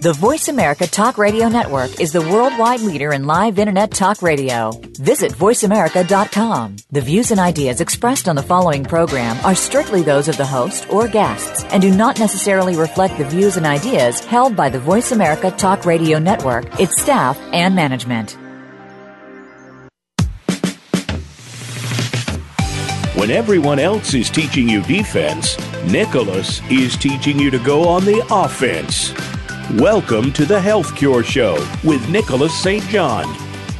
The Voice America Talk Radio Network is the worldwide leader in live Internet talk radio. Visit voiceamerica.com. The views and ideas expressed on the following program are strictly those of the host or guests and do not necessarily reflect the views and ideas held by the Voice America Talk Radio Network, its staff, and management. When everyone else is teaching you defense, Nicholas is teaching you to go on the offense. Welcome to the Health Cure Show with Nicholas St. John.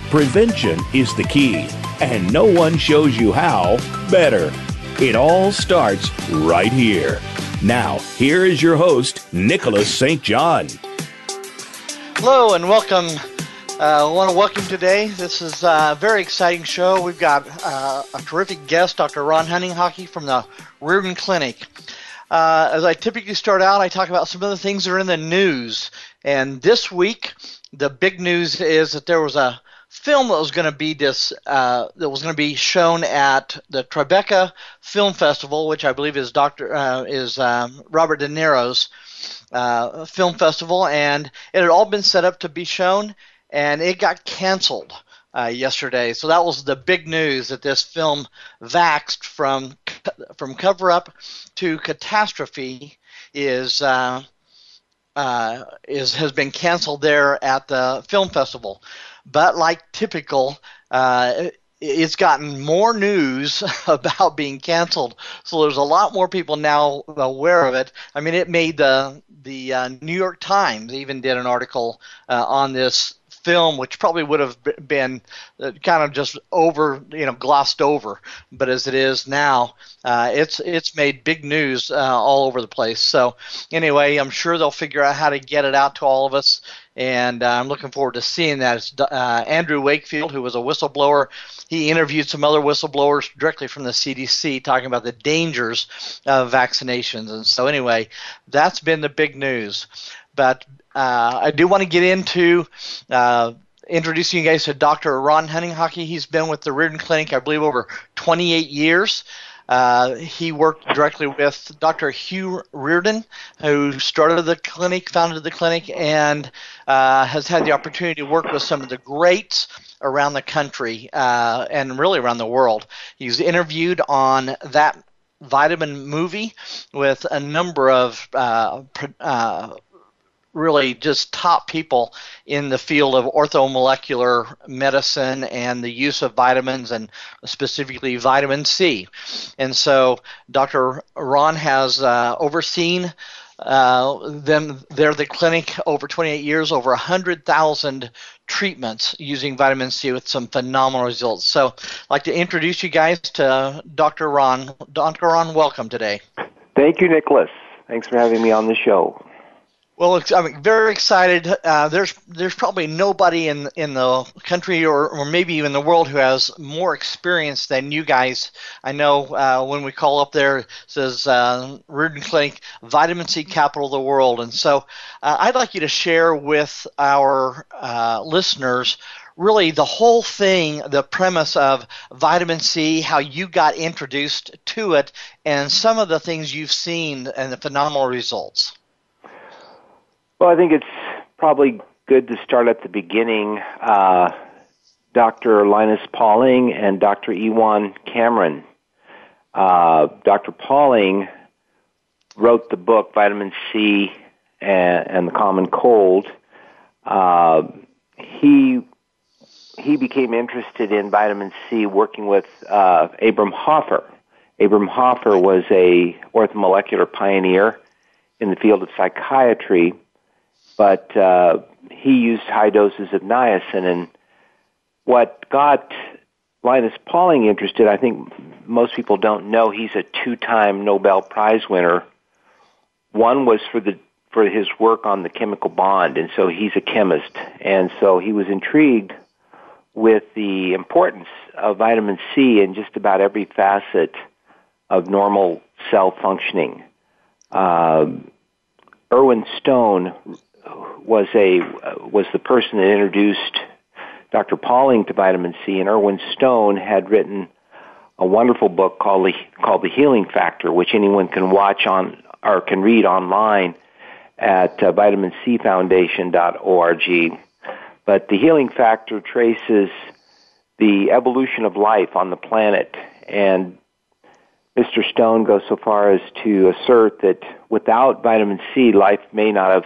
Prevention is the key, and no one shows you how better. It all starts right here. Now, here is your host, Nicholas St. John. Hello and welcome. Uh, I want to welcome today. This is a very exciting show. We've got uh, a terrific guest, Dr. Ron Hunninghake from the Riordan Clinic. Uh, as I typically start out, I talk about some of the things that are in the news. And this week, the big news is that there was a film that was going to be this uh, that was going to be shown at the Tribeca Film Festival, which I believe is Doctor uh, is um, Robert De Niro's uh, film festival, and it had all been set up to be shown, and it got canceled uh, yesterday. So that was the big news that this film Vaxxed from from cover up to catastrophe is uh, uh, is has been canceled there at the film festival. But like typical, uh, it's gotten more news about being canceled, so there's a lot more people now aware of it. I mean, it made the the uh, New York Times even did an article uh, on this film, which probably would have been uh, kind of just over, you know, glossed over. But as it is now, uh, it's it's made big news uh, all over the place. So anyway, I'm sure they'll figure out how to get it out to all of us, and uh, I'm looking forward to seeing that. Uh, Andrew Wakefield, who was a whistleblower. He interviewed some other whistleblowers directly from the CDC, talking about the dangers of vaccinations. And so anyway, that's been the big news. But uh, I do want to get into uh, introducing you guys to Dr. Ron Hunninghake. He's been with the Riordan Clinic, I believe, over 28 years. Uh, he worked directly with Dr. Hugh Riordan, who started the clinic, founded the clinic, and uh, has had the opportunity to work with some of the greats around the country uh, and really around the world. He's interviewed on that vitamin movie with a number of uh, uh, really just top people in the field of orthomolecular medicine and the use of vitamins and specifically vitamin C. And so Dr. Ron has uh, overseen uh, them, they're the clinic over 28 years, over 100,000 treatments using vitamin C with some phenomenal results. So I'd like to introduce you guys to Dr. Ron. Dr. Ron, welcome today. Thank you, Nicholas. Thanks for having me on the show. Well, I'm very excited. Uh, there's there's probably nobody in in the country or, or maybe even the world who has more experience than you guys. I know uh, when we call up there, says uh, Riordan Clinic, vitamin C capital of the world, and so uh, I'd like you to share with our uh, listeners really the whole thing, the premise of vitamin C, how you got introduced to it, and some of the things you've seen and the phenomenal results. Well, I think it's probably good to start at the beginning. Uh, Dr. Linus Pauling and Dr. Ewan Cameron. Uh, Dr. Pauling wrote the book Vitamin C and, and the Common Cold. Uh, he he became interested in vitamin C working with uh, Abram Hoffer. Abram Hoffer was a orthomolecular pioneer in the field of psychiatry but uh, he used high doses of niacin. And what got Linus Pauling interested, I think most people don't know, he's a two-time Nobel Prize winner. One was for the for his work on the chemical bond, and so he's a chemist, and so he was intrigued with the importance of vitamin C in just about every facet of normal cell functioning. Um, Irwin Stone was a was the person that introduced Dr. Pauling to vitamin C, and Irwin Stone had written a wonderful book called the, called The Healing Factor, which anyone can watch on or can read online at uh, vitamincfoundation.org. But The Healing Factor traces the evolution of life on the planet, and Mr. Stone goes so far as to assert that without vitamin C, life may not have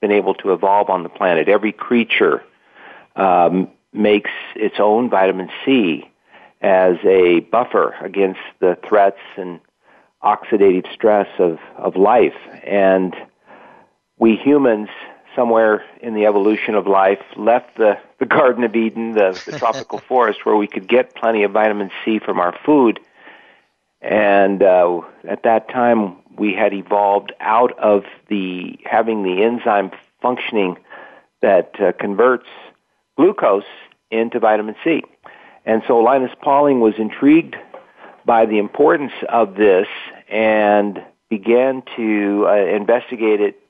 been able to evolve on the planet. Every creature um, makes its own vitamin C as a buffer against the threats and oxidative stress of, of life. And we humans, somewhere in the evolution of life, left the, the Garden of Eden, the, the tropical forest, where we could get plenty of vitamin C from our food. And uh, at that time, we had evolved out of the having the enzyme functioning that uh, converts glucose into vitamin C. And so Linus Pauling was intrigued by the importance of this and began to uh, investigate it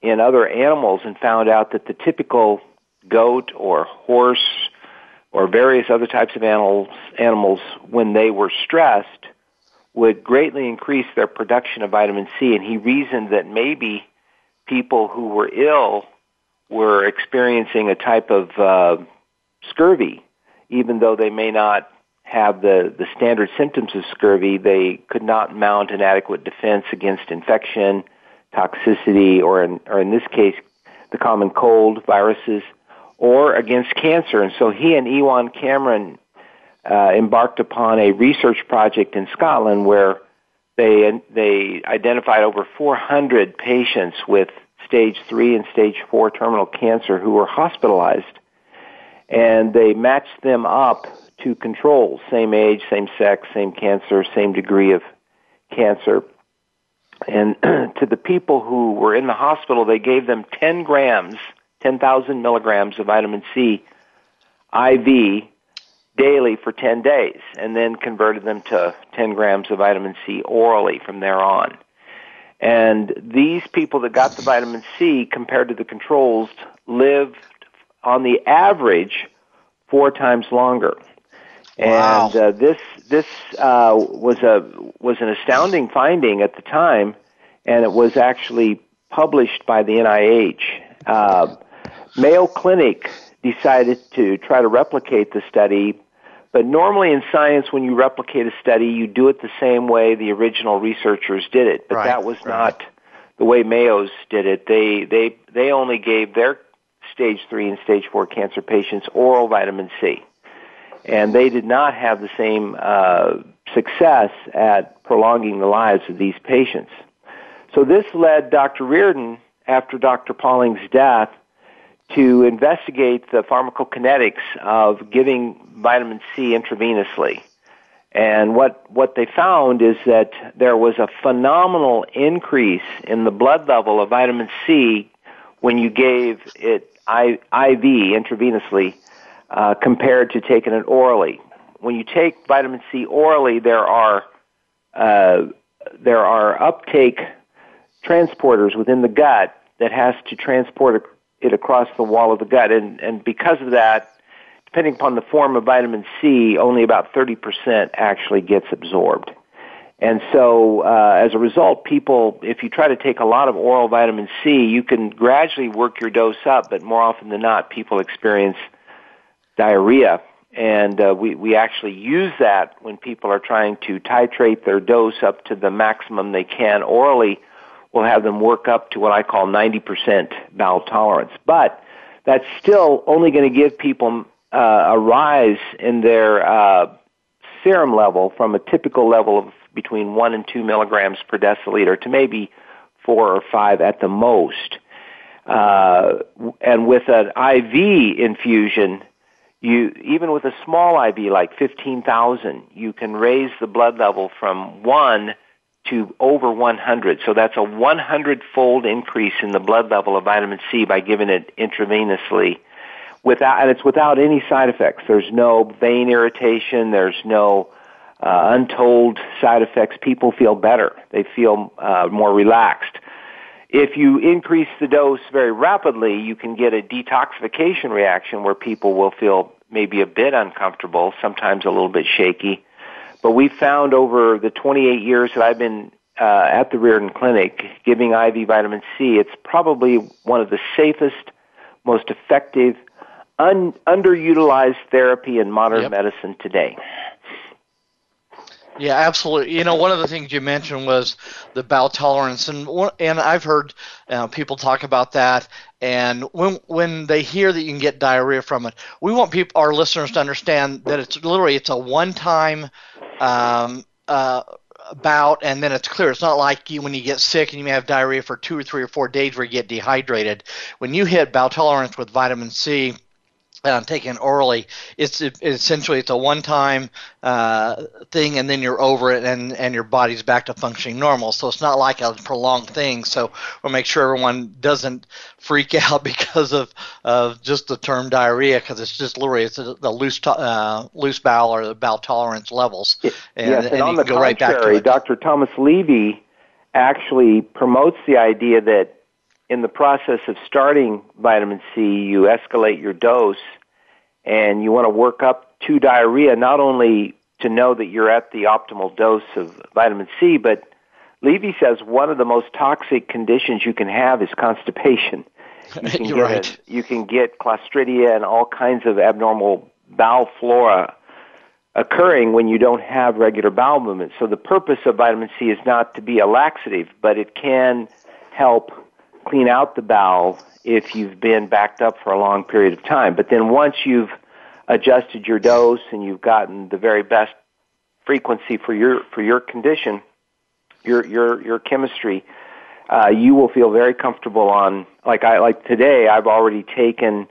in other animals and found out that the typical goat or horse or various other types of animals, animals when they were stressed would greatly increase their production of vitamin C and he reasoned that maybe people who were ill were experiencing a type of uh, scurvy even though they may not have the, the standard symptoms of scurvy, they could not mount an adequate defense against infection, toxicity, or in, or in this case, the common cold, viruses, or against cancer. And so he and Ewan Cameron uh, embarked upon a research project in Scotland where they they identified over 400 patients with stage three and stage four terminal cancer who were hospitalized and they matched them up to controls, same age, same sex, same cancer, same degree of cancer. And to the people who were in the hospital, they gave them 10 grams, 10,000 milligrams of vitamin C IV daily for 10 days, and then converted them to 10 grams of vitamin C orally from there on. And these people that got the vitamin C compared to the controls lived on the average four times longer. Wow. And uh, this this uh, was a was an astounding finding at the time, and it was actually published by the NIH. Uh, Mayo Clinic decided to try to replicate the study, but normally in science, when you replicate a study, you do it the same way the original researchers did it. But Right, that was right. not the way Mayo's did it. They they they only gave their stage three and stage four cancer patients oral vitamin C. And they did not have the same uh, success at prolonging the lives of these patients. So this led Dr. Riordan, after Dr. Pauling's death, to investigate the pharmacokinetics of giving vitamin C intravenously. And what, what they found is that there was a phenomenal increase in the blood level of vitamin C when you gave it IV intravenously uh, compared to taking it orally. When you take vitamin C orally, there are uh, there are uptake transporters within the gut that has to transport it across the wall of the gut, and and because of that, depending upon the form of vitamin C, only about 30% actually gets absorbed. And so, uh, as a result, people, if you try to take a lot of oral vitamin C, you can gradually work your dose up, but more often than not, people experience diarrhea. And uh, we, we actually use that when people are trying to titrate their dose up to the maximum they can orally. We'll have them work up to what I call 90% bowel tolerance. But that's still only going to give people uh, a rise in their uh, serum level from a typical level of between 1 and 2 milligrams per deciliter to maybe 4 or 5 at the most. Uh, and with an IV infusion, you even with a small IV like 15,000, you can raise the blood level from 1 to over 100. So that's a 100 fold increase in the blood level of vitamin C by giving it intravenously without, and it's without any side effects. There's no vein irritation. There's no uh, untold side effects. People feel better. They feel uh, more relaxed. if you increase the dose very rapidly, you can get a detoxification reaction where people will feel maybe a bit uncomfortable, sometimes a little bit shaky. But we found over the 28 years that I've been uh, at the Riordan Clinic giving IV vitamin C, it's probably one of the safest, most effective, un- underutilized therapy in modern yep. medicine today. Yeah, absolutely. You know, one of the things you mentioned was the bowel tolerance, and and I've heard uh, people talk about that. And when when they hear that you can get diarrhea from it, we want people, our listeners, to understand that it's literally it's a one-time um, uh, bout, and then it's clear. It's not like you when you get sick and you may have diarrhea for two or three or four days where you get dehydrated. When you hit bowel tolerance with vitamin C uh, taken orally, it's it, essentially it's a one-time uh, thing, and then you're over it, and and your body's back to functioning normal. So it's not like a prolonged thing. So we'll make sure everyone doesn't freak out because of of just the term diarrhea, because it's just literally it's the loose to, uh, loose bowel or the bowel tolerance levels. And, yes, and, and on the contrary, right Dr. Thomas Levy actually promotes the idea that in the process of starting vitamin C, you escalate your dose and you want to work up to diarrhea, not only to know that you're at the optimal dose of vitamin C, but Levy says one of the most toxic conditions you can have is constipation. You can get right. A, you can get clostridia and all kinds of abnormal bowel flora occurring when you don't have regular bowel movement. So the purpose of vitamin C is not to be a laxative, but it can help clean out the bowel if you've been backed up for a long period of time. But then once you've adjusted your dose and you've gotten the very best frequency for your for your condition, your your your chemistry, uh, you will feel very comfortable on like I like today. I've already taken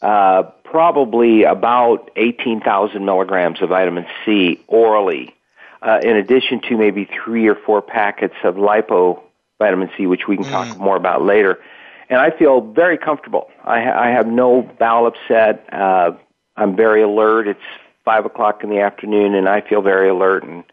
uh, probably about eighteen thousand milligrams of vitamin C orally, uh, in addition to maybe three or four packets of lipo vitamin C, which we can talk mm. more about later. And I feel very comfortable. I, ha- I have no bowel upset. Uh, I'm very alert. It's five o'clock in the afternoon, and I feel very alert and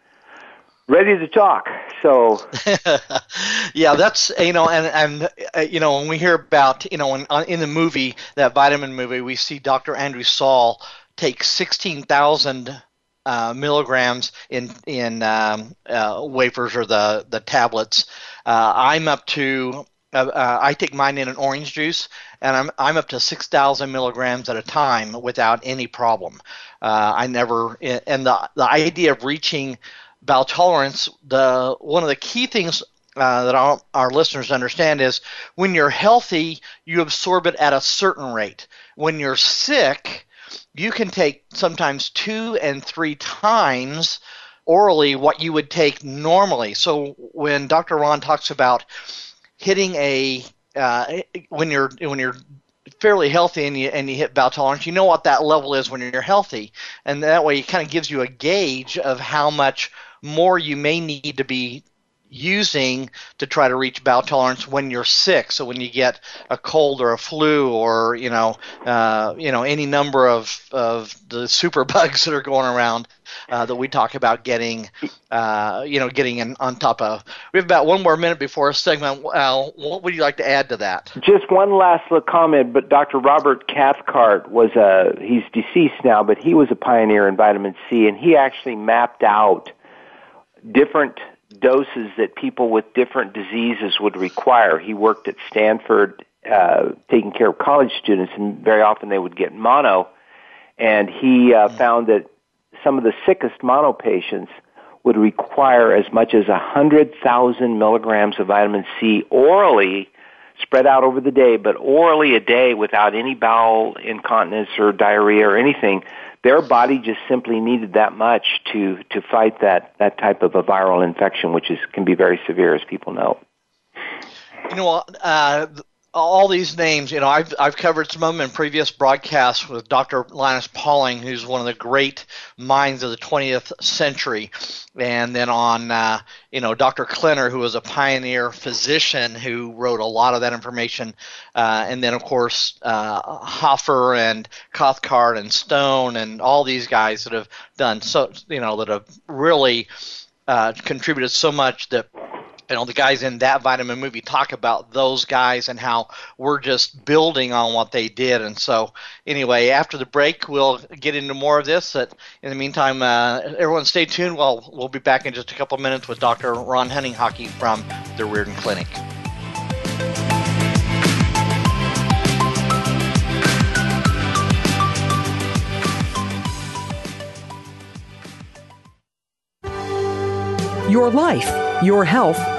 ready to talk. So, yeah, that's you know, and and uh, you know, when we hear about you know, in, uh, in the movie that vitamin movie, we see Dr. Andrew Saul take sixteen thousand uh, milligrams in in um, uh, wafers or the the tablets. Uh, I'm up to uh, uh, I take mine in an orange juice, and I'm I'm up to six thousand milligrams at a time without any problem. I never and the the idea of reaching bowel tolerance. The one of the key things uh, that our, our listeners understand is when you're healthy, you absorb it at a certain rate. When you're sick, you can take sometimes two and three times orally what you would take normally. So when Dr. Ron talks about hitting a uh, when you're when you're fairly healthy and you and you hit bowel tolerance, you know what that level is when you're healthy, and that way it kind of gives you a gauge of how much more you may need to be using to try to reach bowel tolerance when you're sick. So when you get a cold or a flu or you know uh, you know any number of of the super bugs that are going around uh, that we talk about getting uh, you know getting in on top of. We have about one more minute before a segment. Al, what would you like to add to that? Just one last little comment. But Dr. Robert Cathcart was a he's deceased now, but he was a pioneer in vitamin C, and he actually mapped out different doses that people with different diseases would require. He worked at Stanford uh, taking care of college students, and very often they would get mono. And he uh, mm-hmm. found that some of the sickest mono patients would require as much as 100,000 milligrams of vitamin C orally spread out over the day, but orally a day without any bowel incontinence or diarrhea or anything their body just simply needed that much to to fight that that type of a viral infection, which is can be very severe, as people know. You know, uh, all these names, you know, I've I've covered some of them in previous broadcasts with Dr. Linus Pauling, who's one of the great minds of the 20th century, and then on, uh, you know, Dr. Klenner, who was a pioneer physician who wrote a lot of that information, uh, and then of course uh, Hoffer and Cathcart and Stone and all these guys that have done so, you know, that have really uh, contributed so much that you know the guys in that vitamin movie talk about those guys and how we're just building on what they did. And so anyway after the break we'll get into more of this. But in the meantime uh, everyone stay tuned. Well we'll be back in just a couple minutes with dr ron Hunninghake from the riordan clinic. Your life, your health,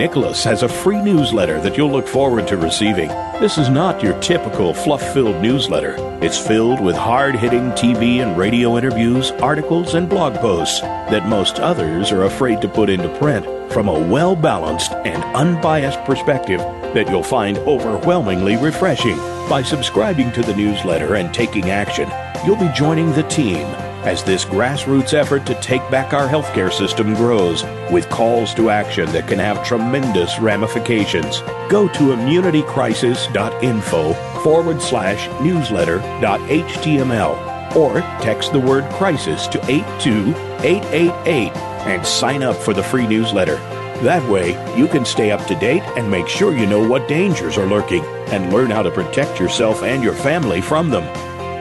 Nicholas has a free newsletter that you'll look forward to receiving. This is not your typical fluff filled newsletter. It's filled with hard hitting TV and radio interviews, articles, and blog posts that most others are afraid to put into print from a well balanced and unbiased perspective that you'll find overwhelmingly refreshing. By subscribing to the newsletter and taking action, you'll be joining the team as this grassroots effort to take back our healthcare system grows with calls to action that can have tremendous ramifications. Go to immunitycrisis.info forward slash newsletter.html or text the word crisis to 82888 and sign up for the free newsletter. That way, you can stay up to date and make sure you know what dangers are lurking and learn how to protect yourself and your family from them.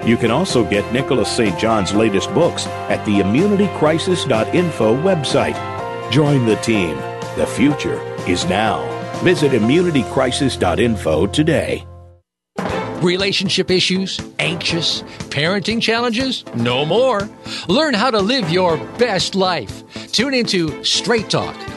You can also get Nicholas St. John's latest books at the immunitycrisis.info website. Join the team. The future is now. Visit immunitycrisis.info today. Relationship issues? Anxious? Parenting challenges? No more. Learn how to live your best life. Tune into Straight Talk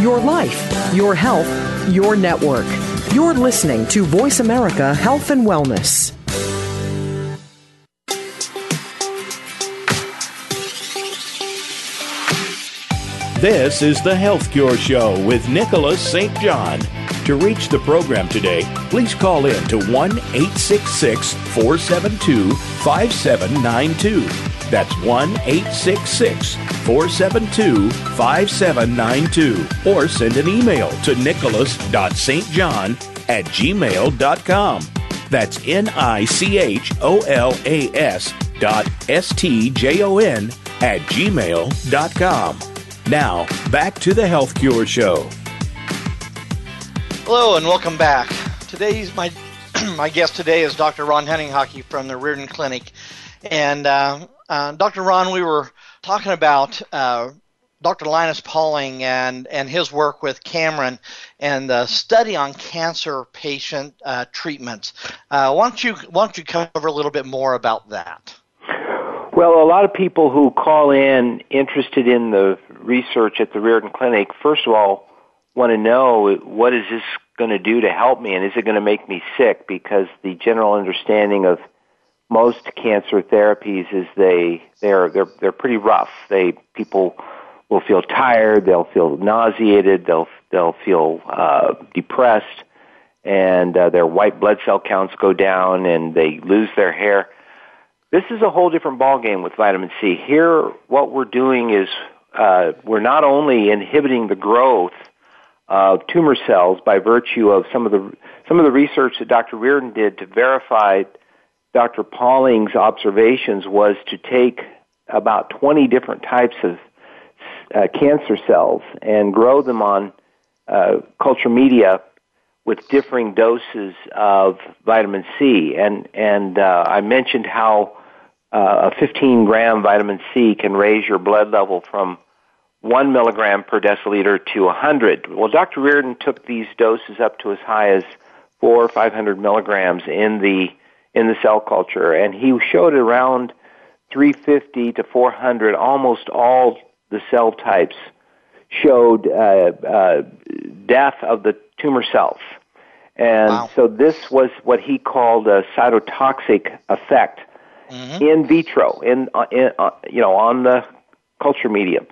Your life, your health, your network. You're listening to Voice America Health and Wellness. This is the Health Cure Show with Nicholas St. John. To reach the program today, please call in to 1 866 472 5792. That's 1 866 472 5792. Or send an email to nicholas.stjohn at gmail.com. That's N I C H O L A S dot S T J O N at gmail.com. Now, back to the Health Cure Show. Hello and welcome back. Today's my my guest today is Dr. Ron Hunninghake from the Riordan Clinic, and uh, uh, Dr. Ron, we were talking about uh, Dr. Linus Pauling and and his work with Cameron and the study on cancer patient uh, treatments. Uh, why don't you why don't you cover a little bit more about that? Well, a lot of people who call in interested in the research at the Riordan Clinic, first of all, want to know what is this going to do to help me and is it going to make me sick? Because the general understanding of most cancer therapies is they they're they're they're pretty rough. They people will feel tired, they'll feel nauseated, they'll they'll feel uh, depressed, and uh, their white blood cell counts go down, and they lose their hair. This is a whole different ballgame with vitamin C. Here, what we're doing is uh, we're not only inhibiting the growth of tumor cells by virtue of some of the some of the research that Dr. Riordan did to verify Dr. Pauling's observations was to take about 20 different types of uh, cancer cells and grow them on uh, culture media with differing doses of vitamin C. And and uh, I mentioned how uh, a 15 gram vitamin C can raise your blood level from one milligram per deciliter to 100. Well, Dr. Riordan took these doses up to as high as four or 500 milligrams in the in the cell culture, and he showed around 350 to 400. Almost all the cell types showed uh, uh, death of the tumor cells. And Wow. so this was what he called a cytotoxic effect Mm-hmm. in vitro, in, uh, in uh, you know, on the culture medium.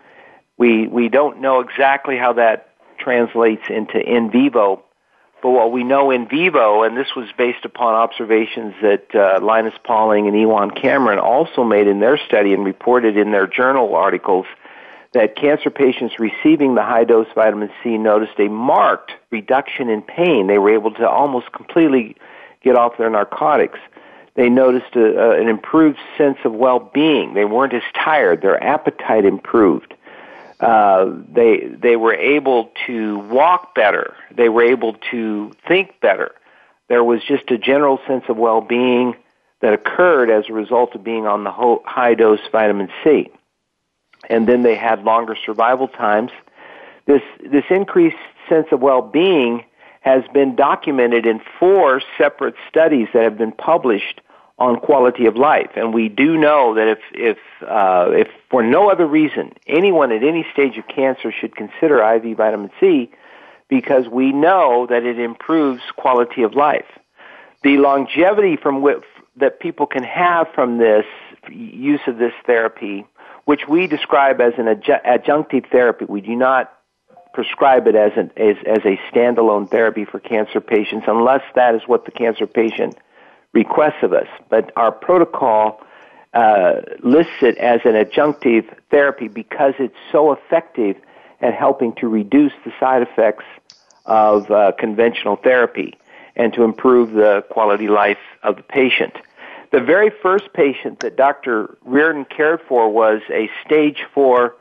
We we don't know exactly how that translates into in vivo, but what we know in vivo, and this was based upon observations that uh, Linus Pauling and Ewan Cameron also made in their study and reported in their journal articles, that cancer patients receiving the high dose vitamin C noticed a marked reduction in pain. They were able to almost completely get off their narcotics. They noticed a, a, an improved sense of well-being. They weren't as tired. Their appetite improved. Uh, they they were able to walk better. They were able to think better. There was just a general sense of well-being that occurred as a result of being on the ho- high-dose vitamin C. And then they had longer survival times. This this increased sense of well-being has been documented in four separate studies that have been published on quality of life. And we do know that if, if, uh, if for no other reason, anyone at any stage of cancer should consider IV vitamin C because we know that it improves quality of life. The longevity from which, that people can have from this use of this therapy, which we describe as an adju- adjunctive therapy, we do not prescribe it as, an, as, as a standalone therapy for cancer patients unless that is what the cancer patient requests of us. But our protocol uh, lists it as an adjunctive therapy because it's so effective at helping to reduce the side effects of uh, conventional therapy and to improve the quality life of the patient. The very first patient that Dr. Riordan cared for was a stage four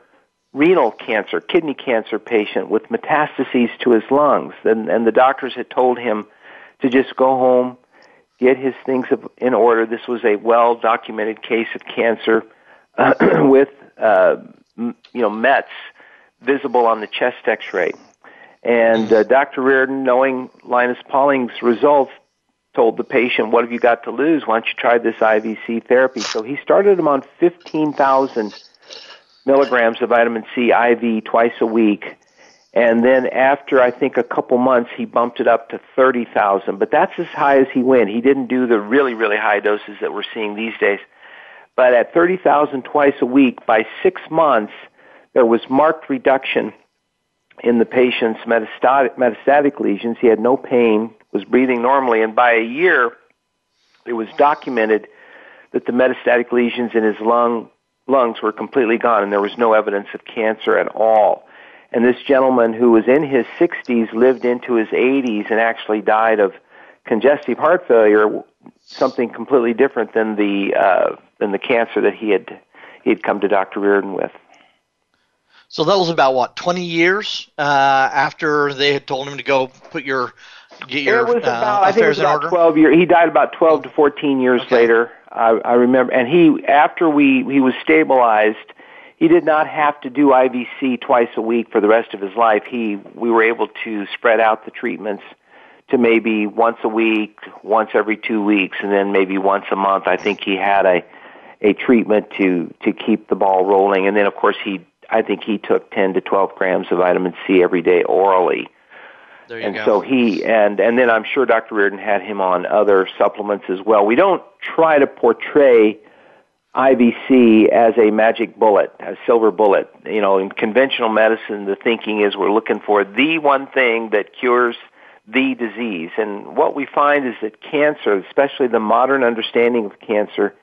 renal cancer, kidney cancer patient with metastases to his lungs. And, and the doctors had told him to just go home, get his things in order. This was a well documented case of cancer uh, with, uh, you know, Mets visible on the chest x ray. And uh, Dr. Riordan, knowing Linus Pauling's results, told the patient, What have you got to lose? Why don't you try this IVC therapy? So he started him on 15,000 milligrams of vitamin C IV twice a week. And then after I think a couple months, he bumped it up to 30,000. But that's as high as he went. He didn't do the really, really high doses that we're seeing these days. But at 30,000 twice a week, by six months, there was marked reduction in the patient's metastatic, metastatic lesions. He had no pain, was breathing normally, and by a year, it was documented that the metastatic lesions in his lung lungs were completely gone, and there was no evidence of cancer at all. And this gentleman, who was in his 60s, lived into his 80s and actually died of congestive heart failure, something completely different than the uh, than the cancer that he had he had come to Dr. Riordan with. So that was about what twenty years uh, after they had told him to go put your get your it was uh, about, I think it was about order. 12 years. He died about 12 to 14 years Okay. later. I, I remember, and he after we he was stabilized, he did not have to do IVC twice a week for the rest of his life. He we were able to spread out the treatments to maybe once a week, once every two weeks, and then maybe once a month. I think he had a a treatment to to keep the ball rolling, and then of course he I think he took 10 to 12 grams of vitamin C every day orally. There you and go. so he and and then I'm sure Dr. Riordan had him on other supplements as well. We don't try to portray IVC as a magic bullet, a silver bullet. You know, in conventional medicine, the thinking is we're looking for the one thing that cures the disease. And what we find is that cancer, especially the modern understanding of cancer,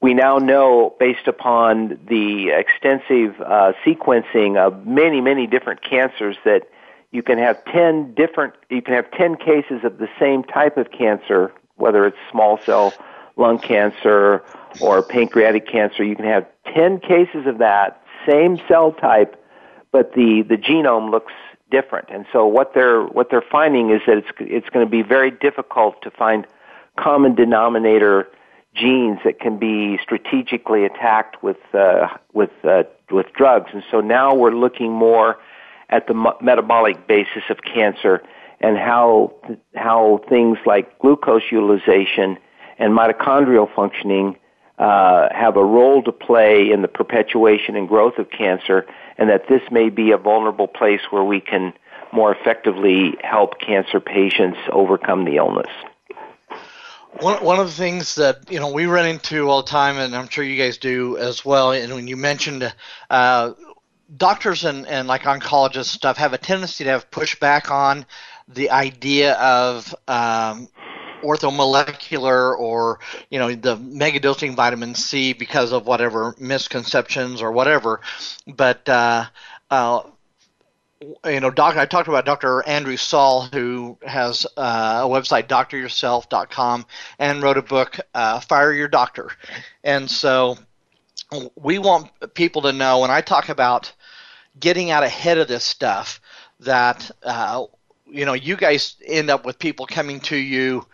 we now know based upon the extensive uh, sequencing of many, many different cancers that you can have 10 different, you can have 10 cases of the same type of cancer, whether it's small cell lung cancer or pancreatic cancer. You can have 10 cases of that, same cell type, but the, the genome looks different. And so what they're, what they're finding is that it's, it's going to be very difficult to find common denominator genes that can be strategically attacked with, uh, with, uh, with drugs. And so now we're looking more at the metabolic basis of cancer and how how things like glucose utilization and mitochondrial functioning uh, have a role to play in the perpetuation and growth of cancer, and that this may be a vulnerable place where we can more effectively help cancer patients overcome the illness. One, one of the things that you know we run into all the time, and I'm sure you guys do as well. And when you mentioned uh, doctors and, and like oncologists stuff have a tendency to have pushback on the idea of um, orthomolecular or you know the megadosing vitamin C because of whatever misconceptions or whatever. But uh, uh, you know, doc, I talked about Dr. Andrew Saul, who has uh, a website, dryourself.com, and wrote a book, uh, Fire Your Doctor. And so we want people to know when I talk about getting out ahead of this stuff that, uh, you know, you guys end up with people coming to you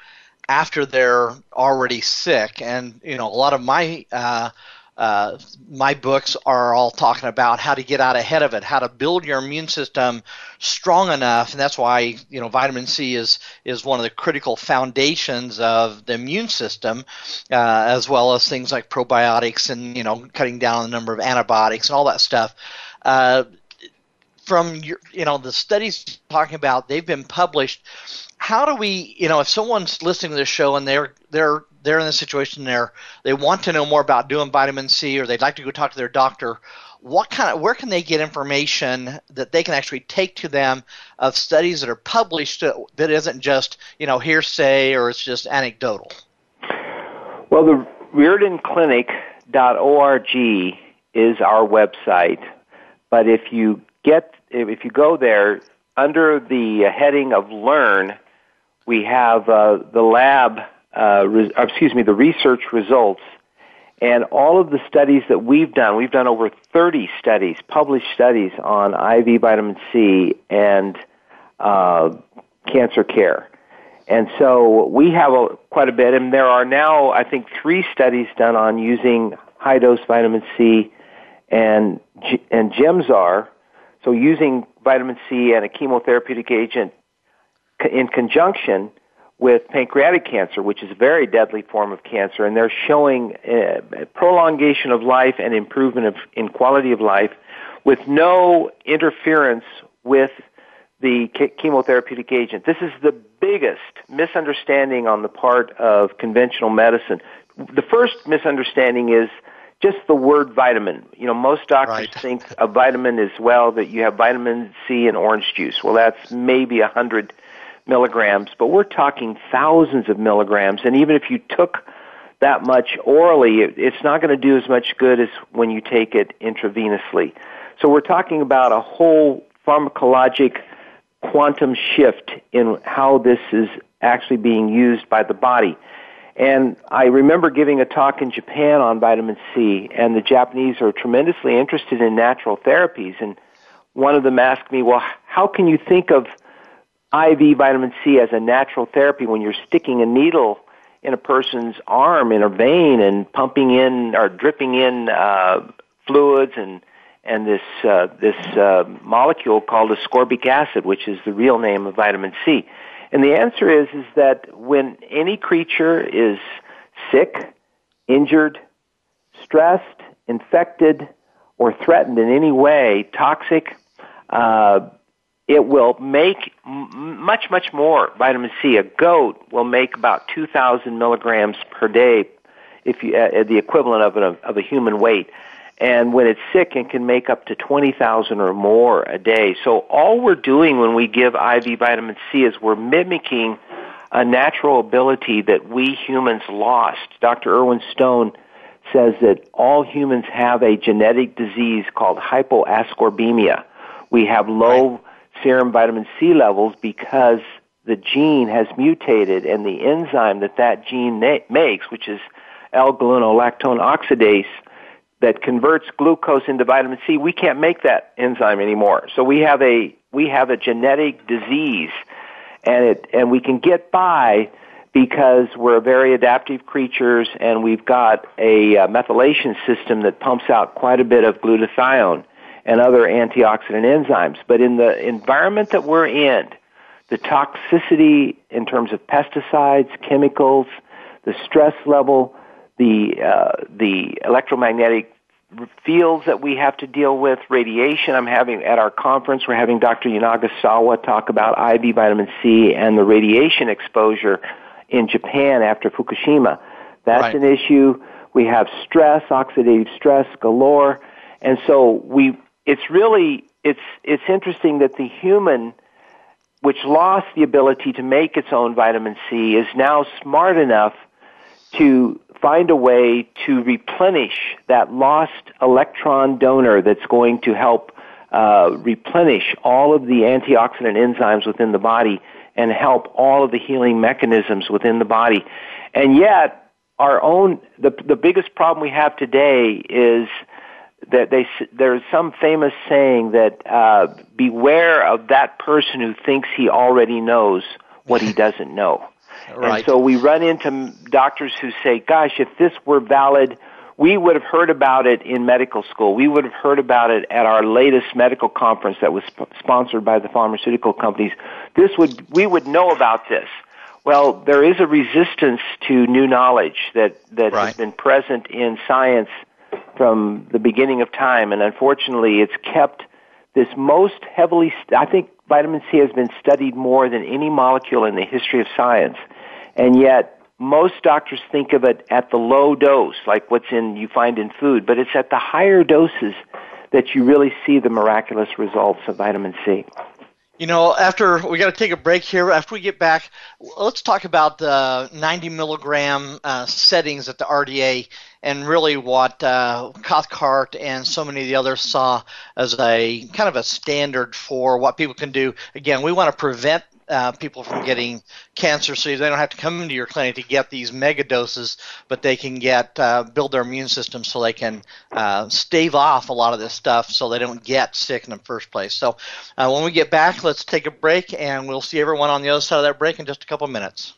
after they're already sick. And, you know, a lot of my uh, uh, my books are all talking about how to get out ahead of it, how to build your immune system strong enough, and that's why you know vitamin C is is one of the critical foundations of the immune system, uh, as well as things like probiotics and you know cutting down the number of antibiotics and all that stuff. Uh, from your, you know the studies talking about, they've been published. How do we, you know, if someone's listening to this show and they're they're they're in a situation there they want to know more about doing vitamin C or they'd like to go talk to their doctor what kind of where can they get information that they can actually take to them of studies that are published that isn't just you know hearsay or it's just anecdotal well the riordanclinic.org is our website but if you get if you go there under the heading of learn we have uh, the lab uh, re- excuse me, the research results and all of the studies that we've done, we've done over 30 studies, published studies on IV vitamin C and uh, cancer care. And so we have a, quite a bit, and there are now, I think, three studies done on using high dose vitamin C and, and Gemzar. So using vitamin C and a chemotherapeutic agent in conjunction with pancreatic cancer, which is a very deadly form of cancer, and they're showing uh, prolongation of life and improvement of, in quality of life with no interference with the chemotherapeutic agent. This is the biggest misunderstanding on the part of conventional medicine. The first misunderstanding is just the word vitamin. You know, most doctors right. think a vitamin is well that you have vitamin C in orange juice. Well, that's maybe a hundred milligrams, but we're talking thousands of milligrams. And even if you took that much orally, it, it's not going to do as much good as when you take it intravenously. So we're talking about a whole pharmacologic quantum shift in how this is actually being used by the body. And I remember giving a talk in Japan on vitamin C, and the Japanese are tremendously interested in natural therapies. And one of them asked me, well, how can you think of IV vitamin C as a natural therapy when you're sticking a needle in a person's arm in a vein and pumping in or dripping in uh, fluids and and this uh, this uh, molecule called ascorbic acid, which is the real name of vitamin C. And the answer is is that when any creature is sick, injured, stressed, infected, or threatened in any way, toxic, uh, it will make m- much, much more vitamin C. A goat will make about 2,000 milligrams per day, if you, uh, the equivalent of, an, of a human weight. And when it's sick, it can make up to 20,000 or more a day. So all we're doing when we give IV vitamin C is we're mimicking a natural ability that we humans lost. Dr. Irwin Stone says that all humans have a genetic disease called hypoascorbemia. We have low right serum vitamin C levels because the gene has mutated and the enzyme that that gene na- makes, which is L-gluconolactone oxidase, that converts glucose into vitamin C, we can't make that enzyme anymore. So we have a we have a genetic disease, and it and we can get by because we're very adaptive creatures and we've got a uh, methylation system that pumps out quite a bit of glutathione and other antioxidant enzymes. But in the environment that we're in, the toxicity in terms of pesticides, chemicals, the stress level, the uh, the electromagnetic fields that we have to deal with. Radiation. I'm having at our conference. We're having Dr. Yanagisawa talk about IV vitamin C and the radiation exposure in Japan after Fukushima. That's Right. an issue. We have stress, oxidative stress galore, and so we. It's really it's it's interesting that the human, which lost the ability to make its own vitamin C, is now smart enough to find a way to replenish that lost electron donor that's going to help uh, replenish all of the antioxidant enzymes within the body and help all of the healing mechanisms within the body. And yet, our own the the biggest problem we have today is that they s- there's some famous saying that uh, beware of that person who thinks he already knows what he doesn't know. Right. And so we run into doctors who say, "Gosh, if this were valid, we would have heard about it in medical school. We would have heard about it at our latest medical conference that was sp- sponsored by the pharmaceutical companies. This would we would know about this." Well, there is a resistance to new knowledge that that Right. has been present in science from the beginning of time, and unfortunately, it's kept this most heavily. St- I think vitamin C has been studied more than any molecule in the history of science, and yet most doctors think of it at the low dose, like what's in you find in food, but it's at the higher doses that you really see the miraculous results of vitamin C. You know, after we got to take a break here. After we get back, let's talk about the 90 milligram uh, settings at the RDA and really what uh, Cathcart and so many of the others saw as a kind of a standard for what people can do. Again, we want to prevent uh, people from getting cancer, so they don't have to come into your clinic to get these mega doses, but they can get uh, build their immune system so they can uh, stave off a lot of this stuff, so they don't get sick in the first place. So uh, when we get back, let's take a break, and we'll see everyone on the other side of that break in just a couple minutes.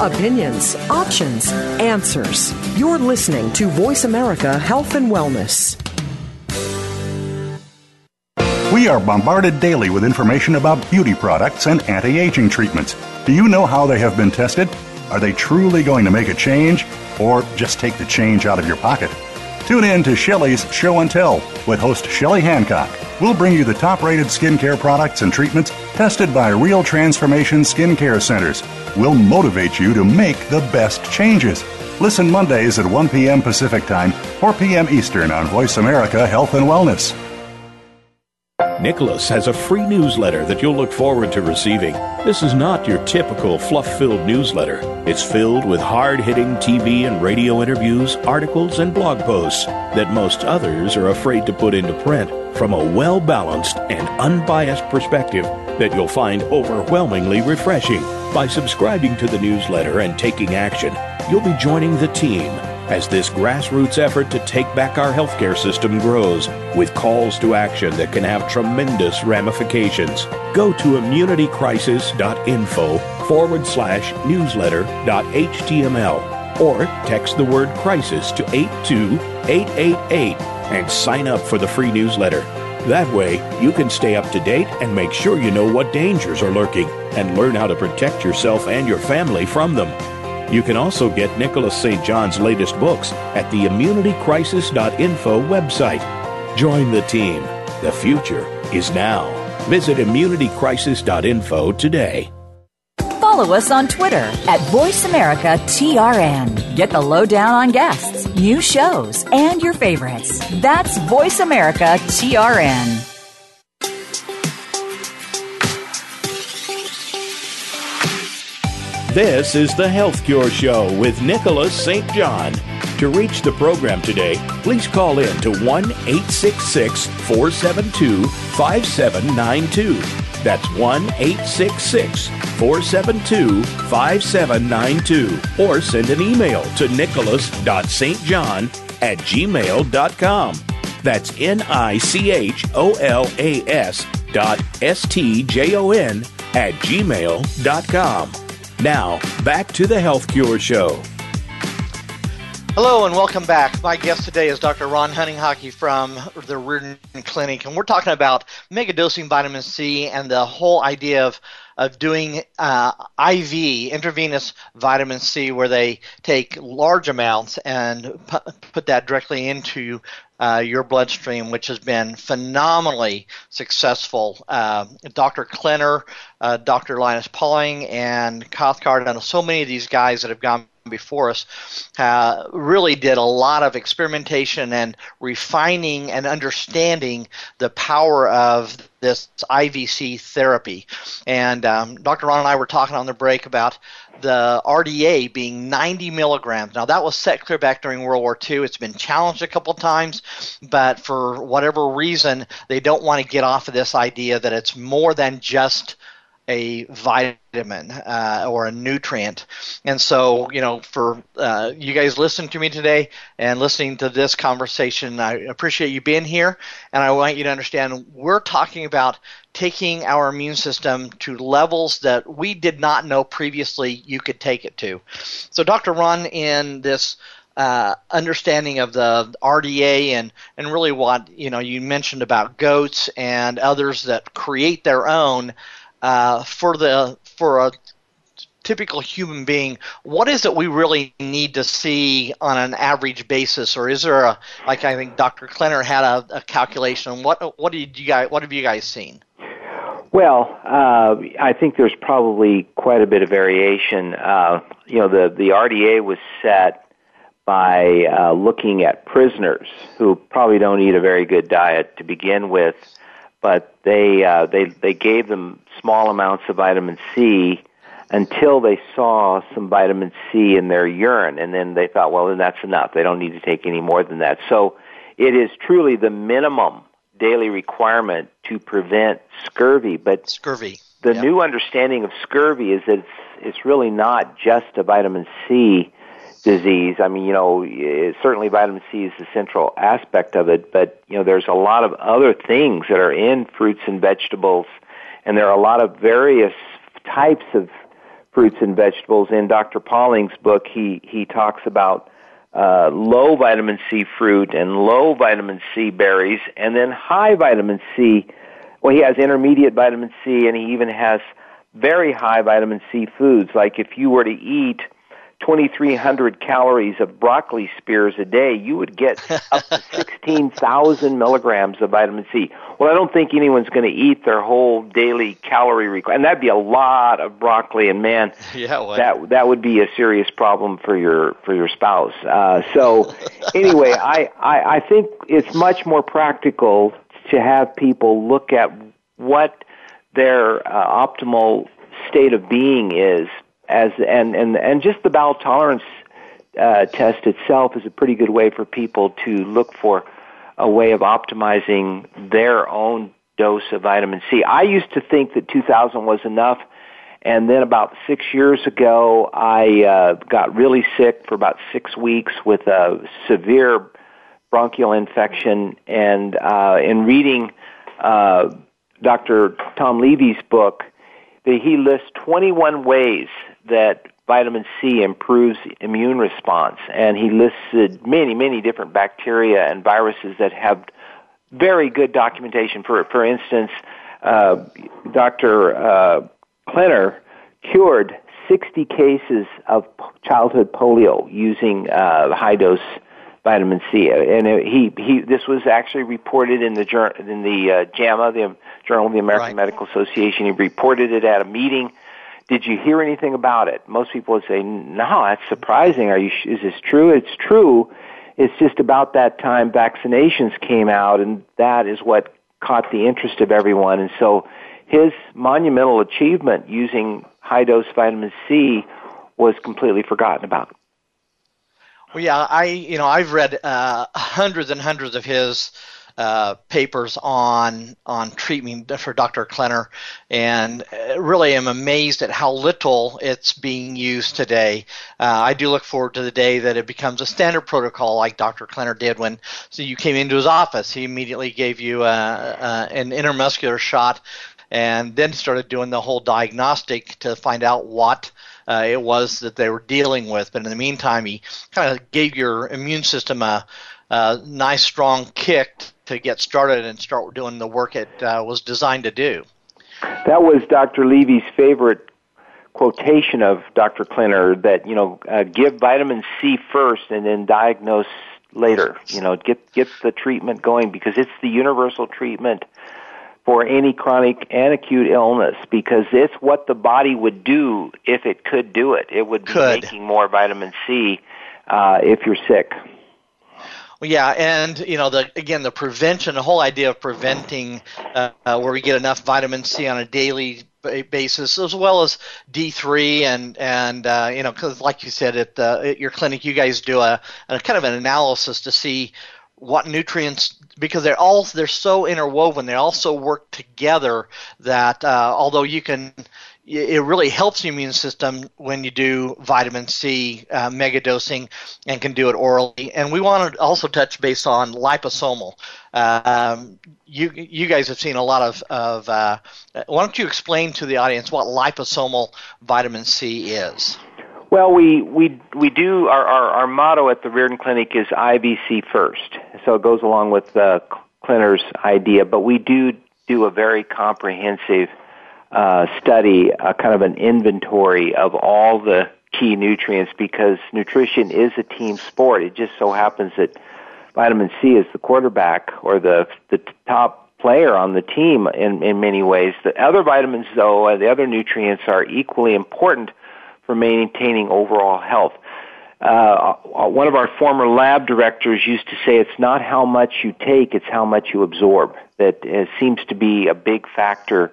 Opinions, options, answers. You're listening to Voice America Health and Wellness. We are bombarded daily with information about beauty products and anti aging treatments. Do you know how they have been tested? Are they truly going to make a change or just take the change out of your pocket? Tune in to Shelley's Show and Tell with host Shelley Hancock. We'll bring you the top rated skincare products and treatments tested by Real Transformation Skincare Centers. We'll motivate you to make the best changes. Listen Mondays at 1 p.m. Pacific Time, 4 p.m. Eastern on Voice America Health and Wellness. Nicholas has a free newsletter that you'll look forward to receiving. This is not your typical fluff filled newsletter. It's filled with hard hitting TV and radio interviews, articles, and blog posts that most others are afraid to put into print from a well balanced and unbiased perspective that you'll find overwhelmingly refreshing. By subscribing to the newsletter and taking action, you'll be joining the team as this grassroots effort to take back our healthcare system grows with calls to action that can have tremendous ramifications. Go to immunitycrisis.info forward slash newsletter.html or text the word crisis to 82888 and sign up for the free newsletter. That way, you can stay up to date and make sure you know what dangers are lurking and learn how to protect yourself and your family from them. You can also get Nicholas St. John's latest books at the immunitycrisis.info website. Join the team. The future is now. Visit immunitycrisis.info today. Follow us on Twitter at VoiceAmericaTRN. Get the lowdown on guests, new shows, and your favorites. That's VoiceAmericaTRN. This is the Health Cure Show with Nicholas St. John. To reach the program today, please call in to 1 866 472 5792. That's 1 866 472 5792. Or send an email to nicholas.stjohn at gmail.com. That's N I C H O L A S dot S T J O N at gmail.com. Now, back to the Health Cure Show. Hello and welcome back. My guest today is Dr. Ron Hunninghake from the Riordan Clinic, and we're talking about megadosing vitamin C and the whole idea of of doing uh, IV intravenous vitamin C, where they take large amounts and pu- put that directly into uh, your bloodstream, which has been phenomenally successful. Uh, Dr. Klenner, uh, Dr. Linus Pauling, and Cathcart, and so many of these guys that have gone before us uh, really did a lot of experimentation and refining and understanding the power of this IVC therapy. And um, Dr. Ron and I were talking on the break about the RDA being 90 milligrams. Now, that was set clear back during World War II. It's been challenged a couple times, but for whatever reason, they don't want to get off of this idea that it's more than just a vitamin uh, or a nutrient. And so, you know, for uh, you guys listening to me today and listening to this conversation, I appreciate you being here. And I want you to understand we're talking about taking our immune system to levels that we did not know previously you could take it to. So, Dr. Ron, in this uh, understanding of the RDA and, and really what you know you mentioned about goats and others that create their own uh, for the for a typical human being, what is it we really need to see on an average basis, or is there a like I think Dr. Klenner had a, a calculation? What what did you guys what have you guys seen? Well, uh, I think there's probably quite a bit of variation. Uh, you know, the the RDA was set by uh, looking at prisoners who probably don't eat a very good diet to begin with, but they uh, they they gave them small amounts of vitamin C until they saw some vitamin C in their urine, and then they thought, well, then that's enough. They don't need to take any more than that. So it is truly the minimum daily requirement to prevent scurvy. But scurvy. The yep. new understanding of scurvy is that it's it's really not just a vitamin C disease. I mean, you know, certainly vitamin C is the central aspect of it, but you know, there's a lot of other things that are in fruits and vegetables, and there are a lot of various types of fruits and vegetables. In Dr. Pauling's book, he he talks about uh, low vitamin C fruit and low vitamin C berries, and then high vitamin C. Well, he has intermediate vitamin C, and he even has very high vitamin C foods. Like if you were to eat 2,300 calories of broccoli spears a day, you would get up to 16,000 milligrams of vitamin C. Well, I don't think anyone's going to eat their whole daily calorie requirement, and that'd be a lot of broccoli. And man, yeah, well. that that would be a serious problem for your for your spouse. Uh, so, anyway, I, I I think it's much more practical to have people look at what their uh, optimal state of being is as and and and just the bowel tolerance uh, test itself is a pretty good way for people to look for a way of optimizing their own dose of vitamin C. I used to think that 2,000 was enough, and then about six years ago, I uh, got really sick for about six weeks with a severe bronchial infection, and uh, in reading uh, Dr. Tom Levy's book, he lists 21 ways that vitamin C improves immune response, and he listed many, many different bacteria and viruses that have very good documentation. For for instance, uh, Dr. Uh, Klenner cured 60 cases of childhood polio using uh, high dose vitamin C, and he he this was actually reported in the journal in the uh, JAMA, the Journal of the American right. Medical Association. He reported it at a meeting did you hear anything about it? Most people would say, no, that's surprising. Are you, is this true? It's true. It's just about that time vaccinations came out and that is what caught the interest of everyone. And so his monumental achievement using high dose vitamin C was completely forgotten about. Well, yeah, I you know I've read uh, hundreds and hundreds of his uh, papers on on treatment for Dr. Klenner, and really am amazed at how little it's being used today. Uh, I do look forward to the day that it becomes a standard protocol, like Dr. Klenner did when so you came into his office. He immediately gave you uh, uh, an intramuscular shot and then started doing the whole diagnostic to find out what uh, it was that they were dealing with. But in the meantime, he kind of gave your immune system a, a, nice, strong kick to get started and start doing the work it uh, was designed to do. That was Dr. Levy's favorite quotation of Dr. Klenner that you know uh, give vitamin C first and then diagnose later. You know, get get the treatment going because it's the universal treatment for any chronic and acute illness because it's what the body would do if it could do it. It would be could. making more vitamin C uh, if you're sick. Yeah, and you know, the again, the prevention, the whole idea of preventing uh, uh, where we get enough vitamin C on a daily basis, as well as D3 and and uh, you know, because like you said at, uh, at your clinic, you guys do a, a kind of an analysis to see what nutrients because they're all they're so interwoven they also work together that uh, although you can it really helps the immune system when you do vitamin C uh, megadosing and can do it orally. And we want to also touch base on liposomal. Um, you you guys have seen a lot of of. Uh, why don't you explain to the audience what liposomal vitamin C is? Well, we we we do our, our, our motto at the Riordan Clinic is IVC first, so it goes along with uh, Klenner's idea. But we do do a very comprehensive uh, study, uh, kind of an inventory of all the key nutrients because nutrition is a team sport. It just so happens that vitamin C is the quarterback or the the top player on the team in in many ways. The other vitamins, though, uh, the other nutrients are equally important for maintaining overall health. Uh, one of our former lab directors used to say it's not how much you take, it's how much you absorb. That uh, seems to be a big factor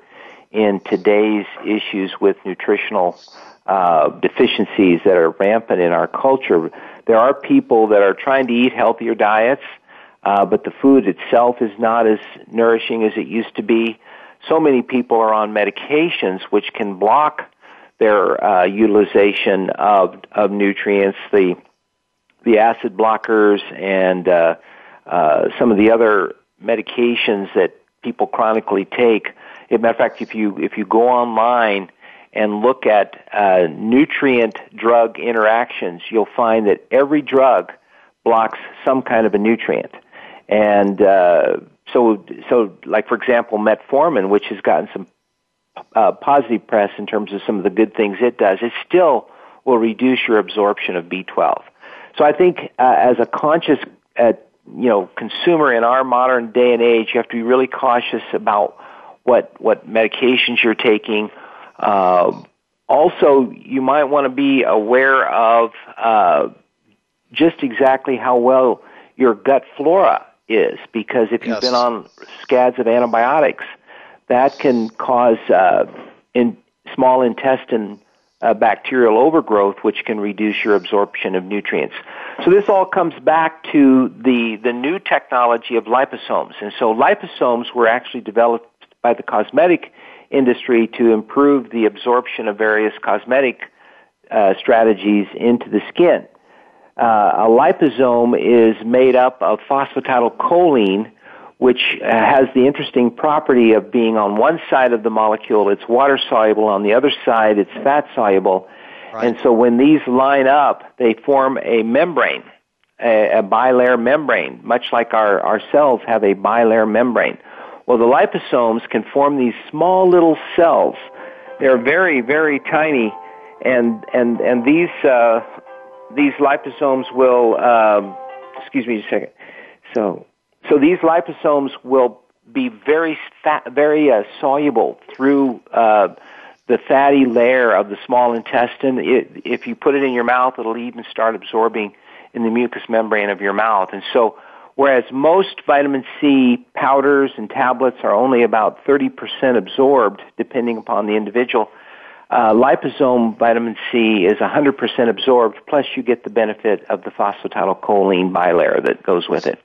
in today's issues with nutritional uh, deficiencies that are rampant in our culture. There are people that are trying to eat healthier diets, uh, but the food itself is not as nourishing as it used to be. So many people are on medications which can block their uh, utilization of of nutrients, the the acid blockers, and uh, uh, some of the other medications that people chronically take. As a matter of fact, if you if you go online and look at uh, nutrient drug interactions, you'll find that every drug blocks some kind of a nutrient. And uh, so, so like for example, metformin, which has gotten some uh, positive press in terms of some of the good things it does, it still will reduce your absorption of B12. So I think uh, as a conscious, uh, you know, consumer in our modern day and age, you have to be really cautious about what what medications you're taking. Uh, also, you might want to be aware of uh, just exactly how well your gut flora is, because if you've been on scads of antibiotics, that can cause uh, in small intestine uh, bacterial overgrowth, which can reduce your absorption of nutrients. So this all comes back to the the new technology of liposomes, and so liposomes were actually developed by the cosmetic industry to improve the absorption of various cosmetic uh, strategies into the skin. Uh, a liposome is made up of phosphatidylcholine, which uh, has the interesting property of being on one side of the molecule, it's water soluble, on the other side, it's fat soluble. Right. And so when these line up, they form a membrane, a, a bilayer membrane, much like our, our cells have a bilayer membrane. Well, the liposomes can form these small little cells. They're very, very tiny, and and and these uh, these liposomes will. Um, excuse me a second. So so these liposomes will be very fat, very uh, soluble through uh, the fatty layer of the small intestine. It, if you put it in your mouth, it'll even start absorbing in the mucous membrane of your mouth. And so, whereas most vitamin C powders and tablets are only about 30% absorbed, depending upon the individual, uh, liposome vitamin C is 100% absorbed, plus you get the benefit of the phosphatidylcholine bilayer that goes with it.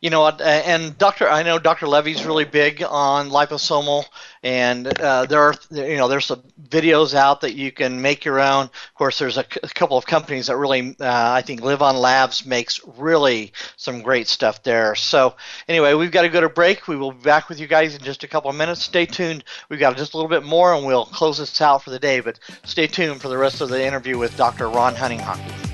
You know? And Doctor, I know Doctor Levy's really big on liposomal, and uh, there are you know there's some videos out that you can make your own. Of course, there's a, c- a couple of companies that really uh, I think LivOn Labs makes really some great stuff there. So anyway, we've got to go to break. We will be back with you guys in just a couple of minutes. Stay tuned. We've got just a little bit more, and we'll close this out for the day. But stay tuned for the rest of the interview with Dr. Ron Hunninghake.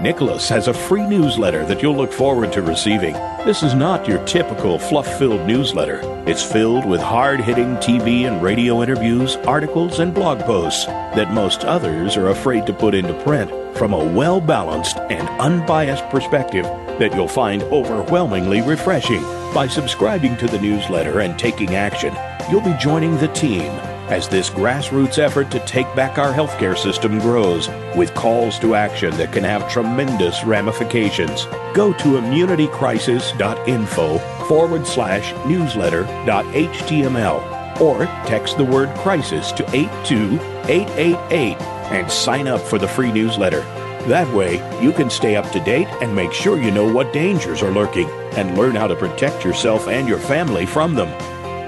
Nicholas has a free newsletter that you'll look forward to receiving. This is not your typical fluff filled newsletter. It's filled with hard hitting TV and radio interviews, articles, and blog posts that most others are afraid to put into print from a well balanced and unbiased perspective that you'll find overwhelmingly refreshing. By subscribing to the newsletter and taking action, you'll be joining the team as this grassroots effort to take back our healthcare system grows with calls to action that can have tremendous ramifications. Go to immunitycrisis.info forward slash newsletter.html or text the word crisis to 82888 and sign up for the free newsletter. That way, you can stay up to date and make sure you know what dangers are lurking and learn how to protect yourself and your family from them.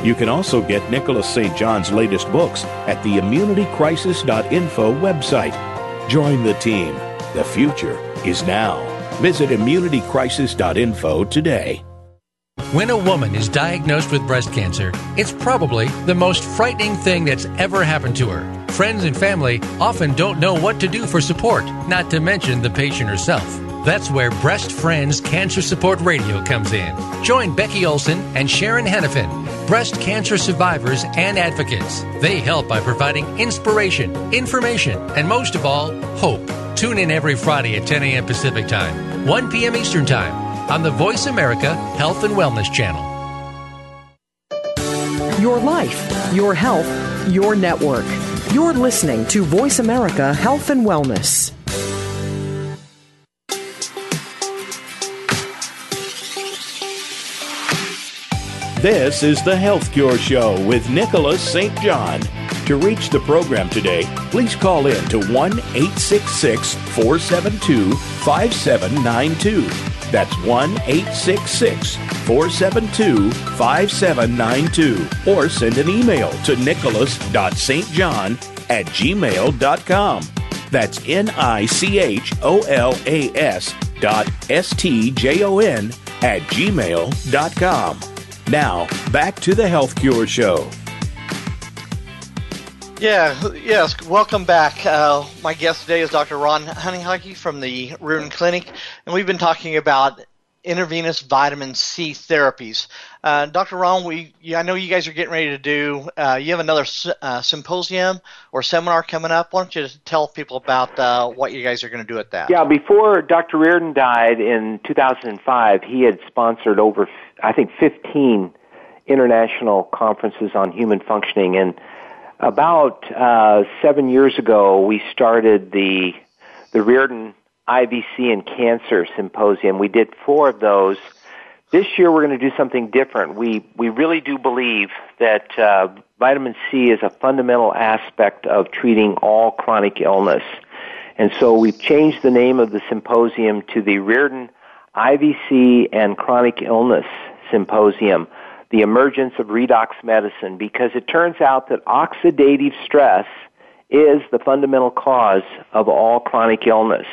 You can also get Nicholas St. John's latest books at the immunitycrisis.info website. Join the team. The future is now. Visit immunitycrisis.info today. When a woman is diagnosed with breast cancer, it's probably the most frightening thing that's ever happened to her. Friends and family often don't know what to do for support, not to mention the patient herself. That's where Breast Friends Cancer Support Radio comes in. Join Becky Olson and Sharon Henifin, breast cancer survivors and advocates. They help by providing inspiration, information, and most of all, hope. Tune in every Friday at 10 a.m. Pacific Time, 1 p.m. Eastern Time on the Voice America Health and Wellness Channel. Your life, your health, your network. You're listening to Voice America Health and Wellness. This is the Health Cure Show with Nicholas St. John. To reach the program today, please call in to 1 866 472 5792. That's 1 866 472 5792. Or send an email to nicholas.stjohn at gmail.com. That's N I C H O L A S dot S T J O N at gmail.com. Now, back to the Health Cure Show. Yeah, yes, welcome back. Uh, my guest today is Dr. Ron Hunninghake from the Riordan Clinic, and we've been talking about intravenous vitamin C therapies. Uh, Dr. Ron, we I know you guys are getting ready to do. Uh, you have another uh, symposium or seminar coming up. Why don't you tell people about uh, what you guys are going to do at that? Yeah, before Dr. Riordan died in 2005, he had sponsored over, I think, 15 international conferences on human functioning, and about uh, seven years ago, we started the the Riordan IVC and Cancer Symposium. We did four of those. This year, we're going to do something different. We we really do believe that uh, vitamin C is a fundamental aspect of treating all chronic illness, and so we've changed the name of the symposium to the Riordan IVC and Chronic Illness Symposium the emergence of redox medicine because it turns out that oxidative stress is the fundamental cause of all chronic illness.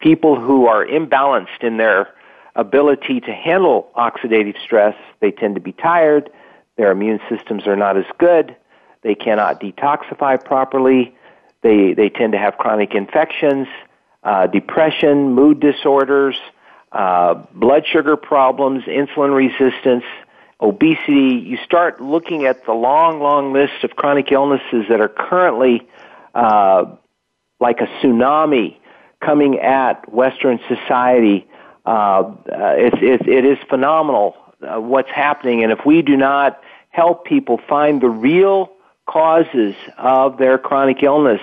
People who are imbalanced in their ability to handle oxidative stress, they tend to be tired, their immune systems are not as good, they cannot detoxify properly, they, they tend to have chronic infections, uh, depression, mood disorders, uh, blood sugar problems, insulin resistance, obesity, you start looking at the long, long list of chronic illnesses that are currently uh, like a tsunami coming at Western society. Uh, it's, it's, it is phenomenal uh, what's happening, and if we do not help people find the real causes of their chronic illness,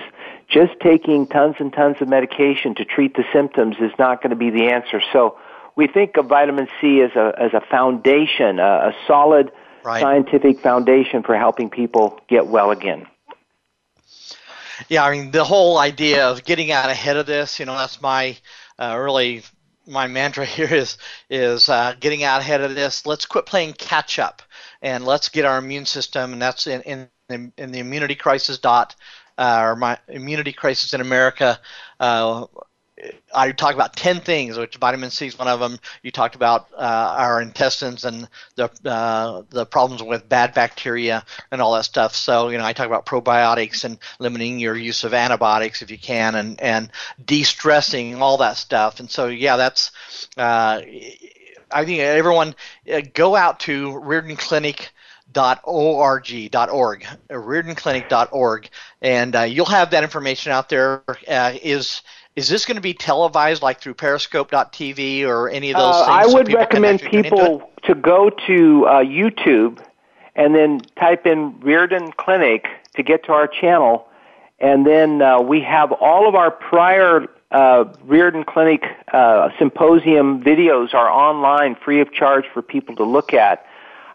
just taking tons and tons of medication to treat the symptoms is not going to be the answer. So we think of vitamin C as a as a foundation, a, a solid right. scientific foundation for helping people get well again. Yeah, I mean the whole idea of getting out ahead of this, you know, that's my uh, really my mantra here is is uh, getting out ahead of this. Let's quit playing catch up and let's get our immune system, and that's in in, in the immunity crisis dot uh, or my immunity crisis in America. Uh, I talk about 10 things, which vitamin C is one of them. You talked about uh, our intestines and the uh, the problems with bad bacteria and all that stuff. So, you know, I talk about probiotics and limiting your use of antibiotics if you can and, and de-stressing, all that stuff. And so, yeah, that's, uh, I think everyone uh, go out to Riordan Clinic riordanclinic.org, .org, riordanclinic.org, and uh, you'll have that information out there. Uh, is is this going to be televised like through Periscope.tv or any of those uh, I would so recommend people to go to uh, YouTube and then type in Riordan Clinic to get to our channel. And then uh, we have all of our prior uh, Riordan Clinic uh, symposium videos are online free of charge for people to look at.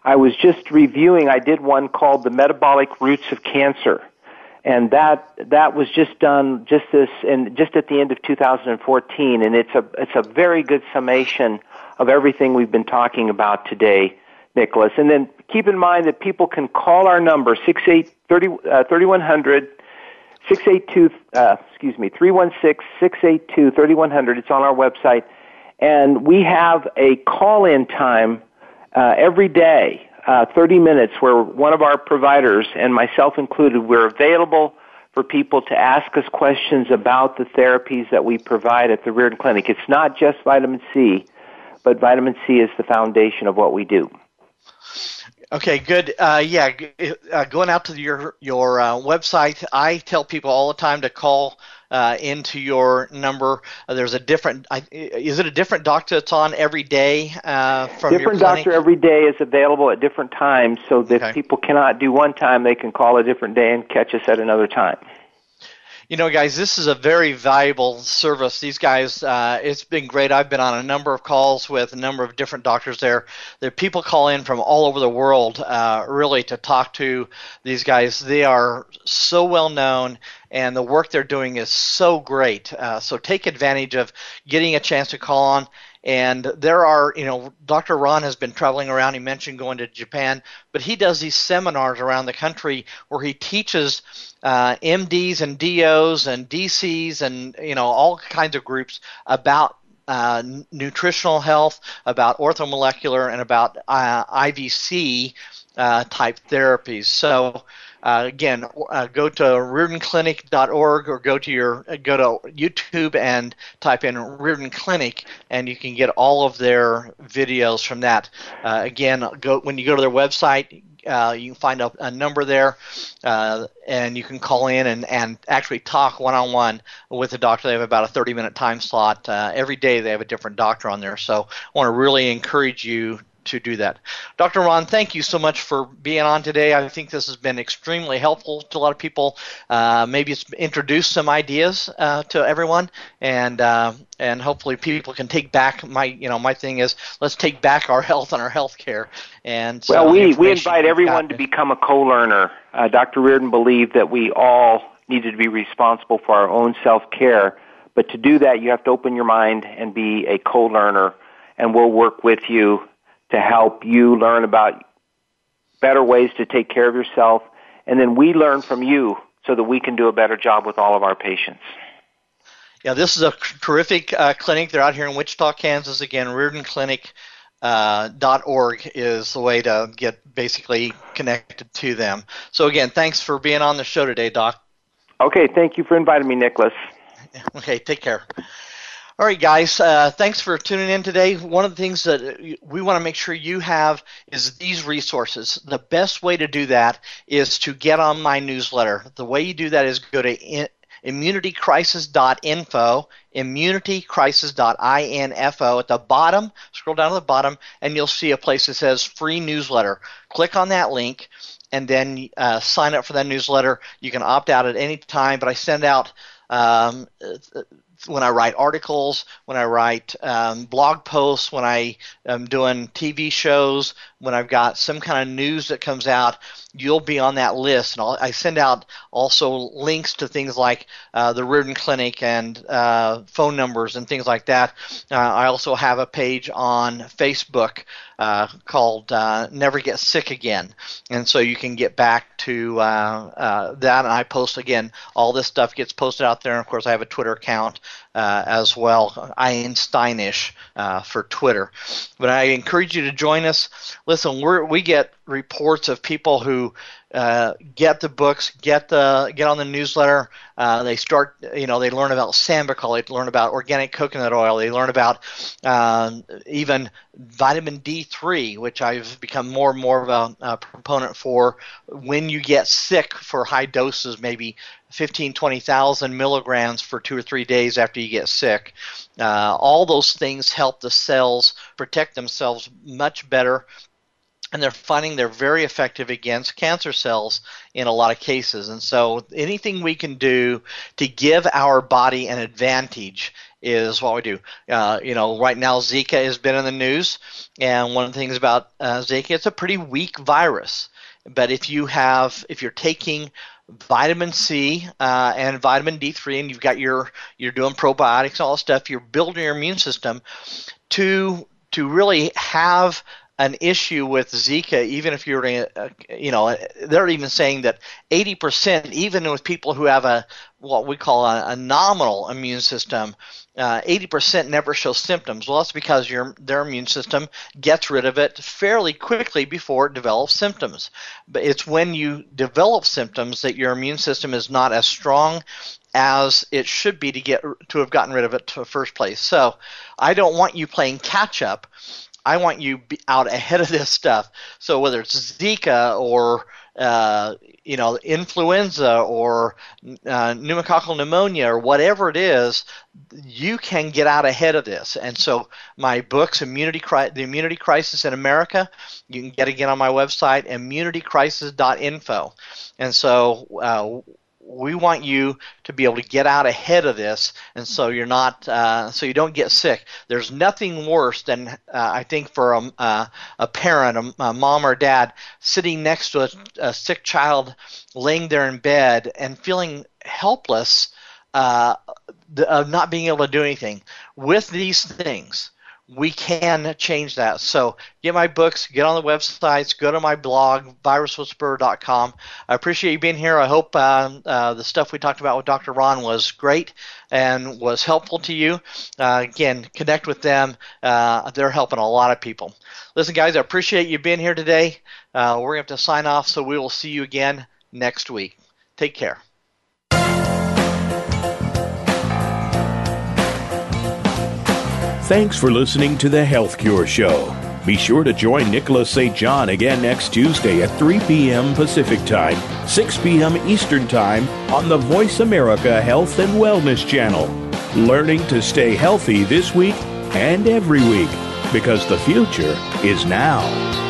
I was just reviewing, I did one called The Metabolic Roots of Cancer and that that was just done just this and just at the end of 2014 and it's a it's a very good summation of everything we've been talking about today Nicholas. And then keep in mind that people can call our number 68 30, uh, 3100 682 uh, excuse me 316 682 3100 it's on our website. And we have a call in time uh, every day uh, 30 minutes where one of our providers, and myself included, we're available for people to ask us questions about the therapies that we provide at the Riordan Clinic. It's not just vitamin C, but vitamin C is the foundation of what we do. Okay, good. Uh, yeah, uh, going out to your your uh, website, I tell people all the time to call uh, into your number. Uh, there's a different. is it a different doctor that's on every day uh, from different doctor every day is available at different times. So that okay. people cannot do one time, they can call a different day and catch us at another time you know, guys, this is a very valuable service. These guys, uh, it's been great. I've been on a number of calls with a number of different doctors there. There people call in from all over the world, uh, really, to talk to these guys. They are so well known, and the work they're doing is so great. Uh, so take advantage of getting a chance to call on. And there are, you know, Dr. Ron has been traveling around. He mentioned going to Japan, but he does these seminars around the country where he teaches uh, MDs and DOs and DCs and you know all kinds of groups about uh, nutritional health, about orthomolecular, and about uh, IVC uh, type therapies. So. Uh, again, uh, go to riordanclinic.org or go to your go to YouTube and type in Riordan Clinic, and you can get all of their videos from that. Uh, again, go when you go to their website, uh, you can find a, a number there, uh, and you can call in and, and actually talk one on one with the doctor. They have about a 30 minute time slot. Uh, every day they have a different doctor on there. So I want to really encourage you to do that. Dr. Ron, thank you so much for being on today. I think this has been extremely helpful to a lot of people. Uh, maybe it's introduced some ideas uh, to everyone, and uh, and hopefully people can take back my you know my thing is let's take back our health and our health care. And so well, we we invite everyone to become a co-learner. Uh, Dr. Riordan believed that we all needed to be responsible for our own self care, but to do that, you have to open your mind and be a co-learner. And we'll work with you to help you learn about better ways to take care of yourself. And then we learn from you so that we can do a better job with all of our patients. Yeah, this is a terrific uh, clinic. They're out here in Wichita, Kansas. Again, Riordan Clinic. Uh, .org is the way to get basically connected to them. So again, thanks for being on the show today, Doc. Okay, thank you for inviting me, Nicholas. Okay, take care. All right, guys, uh, thanks for tuning in today. One of the things that we want to make sure you have is these resources. The best way to do that is to get on my newsletter. The way you do that is go to in- immunitycrisis.info, immunitycrisis.info. At the bottom, scroll down to the bottom, and you'll see a place that says free newsletter. Click on that link and then uh, sign up for that newsletter. You can opt out at any time, but I send out um, when I write articles, when I write um, blog posts, when I am doing TV shows, when I've got some kind of news that comes out, you'll be on that list. And I'll, i send out also links to things like uh, the Riordan Clinic and uh, phone numbers and things like that. Uh, I also have a page on Facebook uh, called uh, Never Get Sick Again. And so you can get back to uh, that. And I post again, all this stuff gets posted out there. And of course, I have a Twitter account Uh, as well, Einsteinish uh, for Twitter. But I encourage you to join us listen, we we get reports of people who uh, get the books, get the get on the newsletter. Uh, they start, you know, they learn about Sambucol, they learn about organic coconut oil, they learn about um, even vitamin D3, which I've become more and more of a, a proponent for. When you get sick for high doses, maybe 15, 20,000 milligrams for two or three days after you get sick. Uh, all those things help the cells protect themselves much better and they're finding they're very effective against cancer cells in a lot of cases. And so anything we can do to give our body an advantage is what we do. Uh, you know, right now Zika has been in the news, and one of the things about uh, Zika, it's a pretty weak virus. But if you have, if you're taking vitamin C uh, and vitamin D3, and you've got your, you're doing probiotics and all that stuff, you're building your immune system to to really have an issue with Zika, even if you're, uh, you know, they're even saying that 80%, even with people who have a what we call a, a nominal immune system, uh, 80% never show symptoms. Well, that's because your their immune system gets rid of it fairly quickly before it develops symptoms. But it's when you develop symptoms that your immune system is not as strong as it should be to get to have gotten rid of it to the first place. So, I don't want you playing catch up I want you out ahead of this stuff. So whether it's Zika or uh, you know influenza or uh, pneumococcal pneumonia or whatever it is, you can get out ahead of this. And so my books, Immunity Cri- the Immunity Crisis in America, you can get again on my website, immunitycrisis.info. And so uh, we want you to be able to get out ahead of this, and so you're not, uh, so you don't get sick. There's nothing worse than uh, I think for a, uh, a parent, a, a, mom or dad, sitting next to a, a, sick child, laying there in bed and feeling helpless uh, of not being able to do anything. With these things, we can change that. So get my books, get on the websites, go to my blog, viruswhisperer.com. I appreciate you being here. I hope uh, uh, the stuff we talked about with Dr. Ron was great and was helpful to you. Uh, again, connect with them. Uh, they're helping a lot of people. Listen, guys, I appreciate you being here today. Uh, we're going to have to sign off, so we will see you again next week. Take care. Thanks for listening to the Health Cure Show. Be sure to join Nicholas St. John again next Tuesday at 3 p.m. Pacific Time, 6 p.m. Eastern Time on the Voice America Health and Wellness Channel. Learning to stay healthy this week and every week because the future is now.